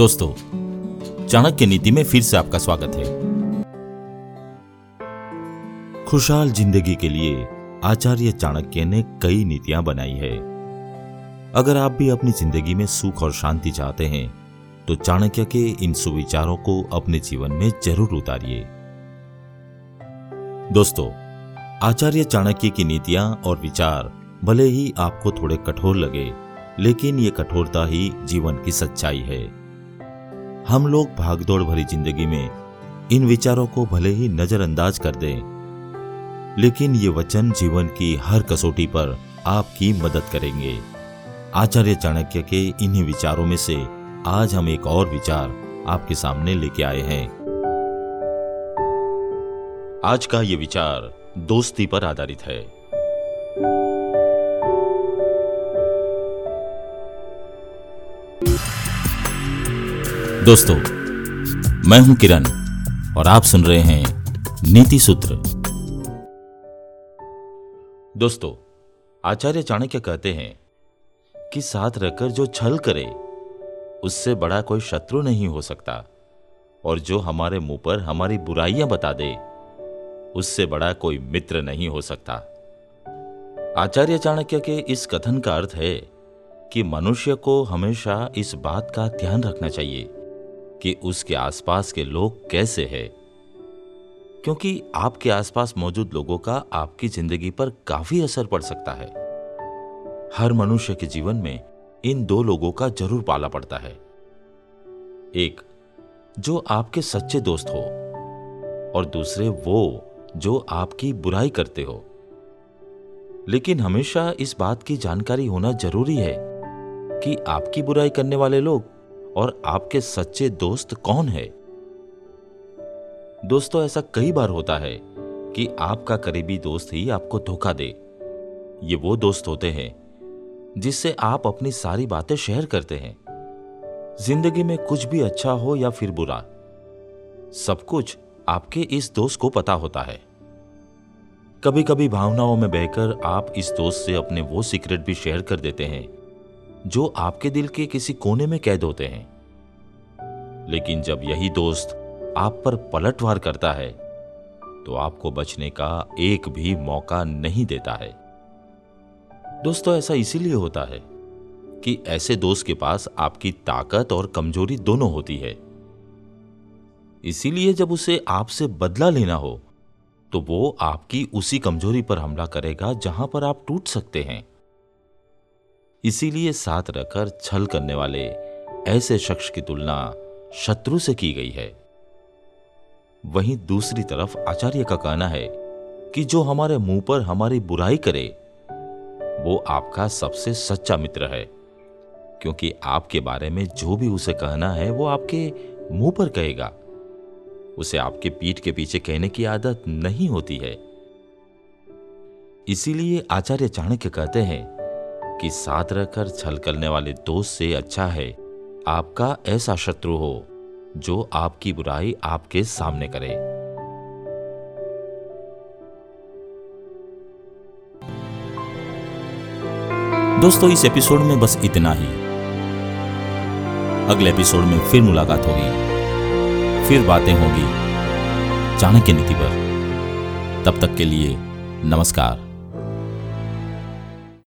दोस्तों, चाणक्य नीति में फिर से आपका स्वागत है। खुशहाल ज़िंदगी के लिए आचार्य चाणक्य ने कई नीतियाँ बनाई है। अगर आप भी अपनी ज़िंदगी में सुख और शांति चाहते हैं तो चाणक्य के इन सुविचारों को अपने जीवन में ज़रूर उतारिए। दोस्तों, आचार्य चाणक्य की नीतियाँ और विचार भले ही आपको थोड़े कठोर लगे, लेकिन ये कठोरता ही जीवन की सच्चाई है। हम लोग भागदौड़ भरी ज़िंदगी में इन विचारों को भले ही नजरअंदाज कर दें, लेकिन ये वचन जीवन की हर कसौटी पर आपकी मदद करेंगे। आचार्य चाणक्य के इन्हीं विचारों में से आज हम एक और विचार आपके सामने लेके आए हैं। आज का ये विचार दोस्ती पर आधारित है। दोस्तों, मैं हूँ किरण और आप सुन रहे हैं नीति सूत्र। दोस्तों, आचार्य चाणक्य कहते हैं कि साथ रहकर जो छल करे, उससे बड़ा कोई शत्रु नहीं हो सकता और जो हमारे मुँह पर हमारी बुराइयाँ बता दे, उससे बड़ा कोई मित्र नहीं हो सकता। आचार्य चाणक्य के इस कथन का अर्थ है कि मनुष्य को हमेशा इस बात का ध्यान रखना चाहिए कि उसके आसपास के लोग कैसे हैं। क्योंकि आपके आसपास मौजूद लोगों का आपकी ज़िंदगी पर काफ़ी असर पड़ सकता है। हर मनुष्य के जीवन में इन दो लोगों का ज़रूर पाला पड़ता है। एक, जो आपके सच्चे दोस्त हो, और दूसरे, वो जो आपकी बुराई करते हो। लेकिन हमेशा इस बात की जानकारी होना ज़रूरी है कि आपकी बुराई करने वाले लोग और आपके सच्चे दोस्त कौन है? दोस्तों, ऐसा कई बार होता है कि आपका करीबी दोस्त ही आपको धोखा दे। ये वो दोस्त होते हैं जिससे आप अपनी सारी बातें शेयर करते हैं। ज़िंदगी में कुछ भी अच्छा हो या फिर बुरा, सब कुछ आपके इस दोस्त को पता होता है। कभी कभी भावनाओं में बहकर आप इस दोस्त से अपने वो सीक्रेट भी शेयर कर देते हैं जो आपके दिल के किसी कोने में कैद होते हैं। लेकिन जब यही दोस्त आप पर पलटवार करता है तो आपको बचने का एक भी मौका नहीं देता है। दोस्तों, ऐसा इसीलिए होता है कि ऐसे दोस्त के पास आपकी ताकत और कमज़ोरी दोनों होती है। इसीलिए जब उसे आपसे बदला लेना हो तो वो आपकी उसी कमज़ोरी पर हमला करेगा जहाँ पर आप टूट सकते हैं। इसीलिए साथ रखकर छल करने वाले ऐसे शख्स की तुलना शत्रु से की गई है। वहीं दूसरी तरफ़ आचार्य का कहना है कि जो हमारे मुँह पर हमारी बुराई करे, वो आपका सबसे सच्चा मित्र है, क्योंकि आपके बारे में जो भी उसे कहना है, वो आपके मुँह पर कहेगा। उसे आपके पीठ के पीछे कहने की आदत नहीं होती है। इसीलिए आचार्य चाणक्य कहते हैं कि साथ रहकर छल करने वाले दोस्त से अच्छा है। आपका ऐसा शत्रु हो, जो आपकी बुराई आपके सामने करे। दोस्तों, इस एपिसोड में बस इतना ही। अगले एपिसोड में फिर मुलाकात होगी। फिर बातें होगी। चाणक्य नीति पर। तब तक के लिए नमस्कार।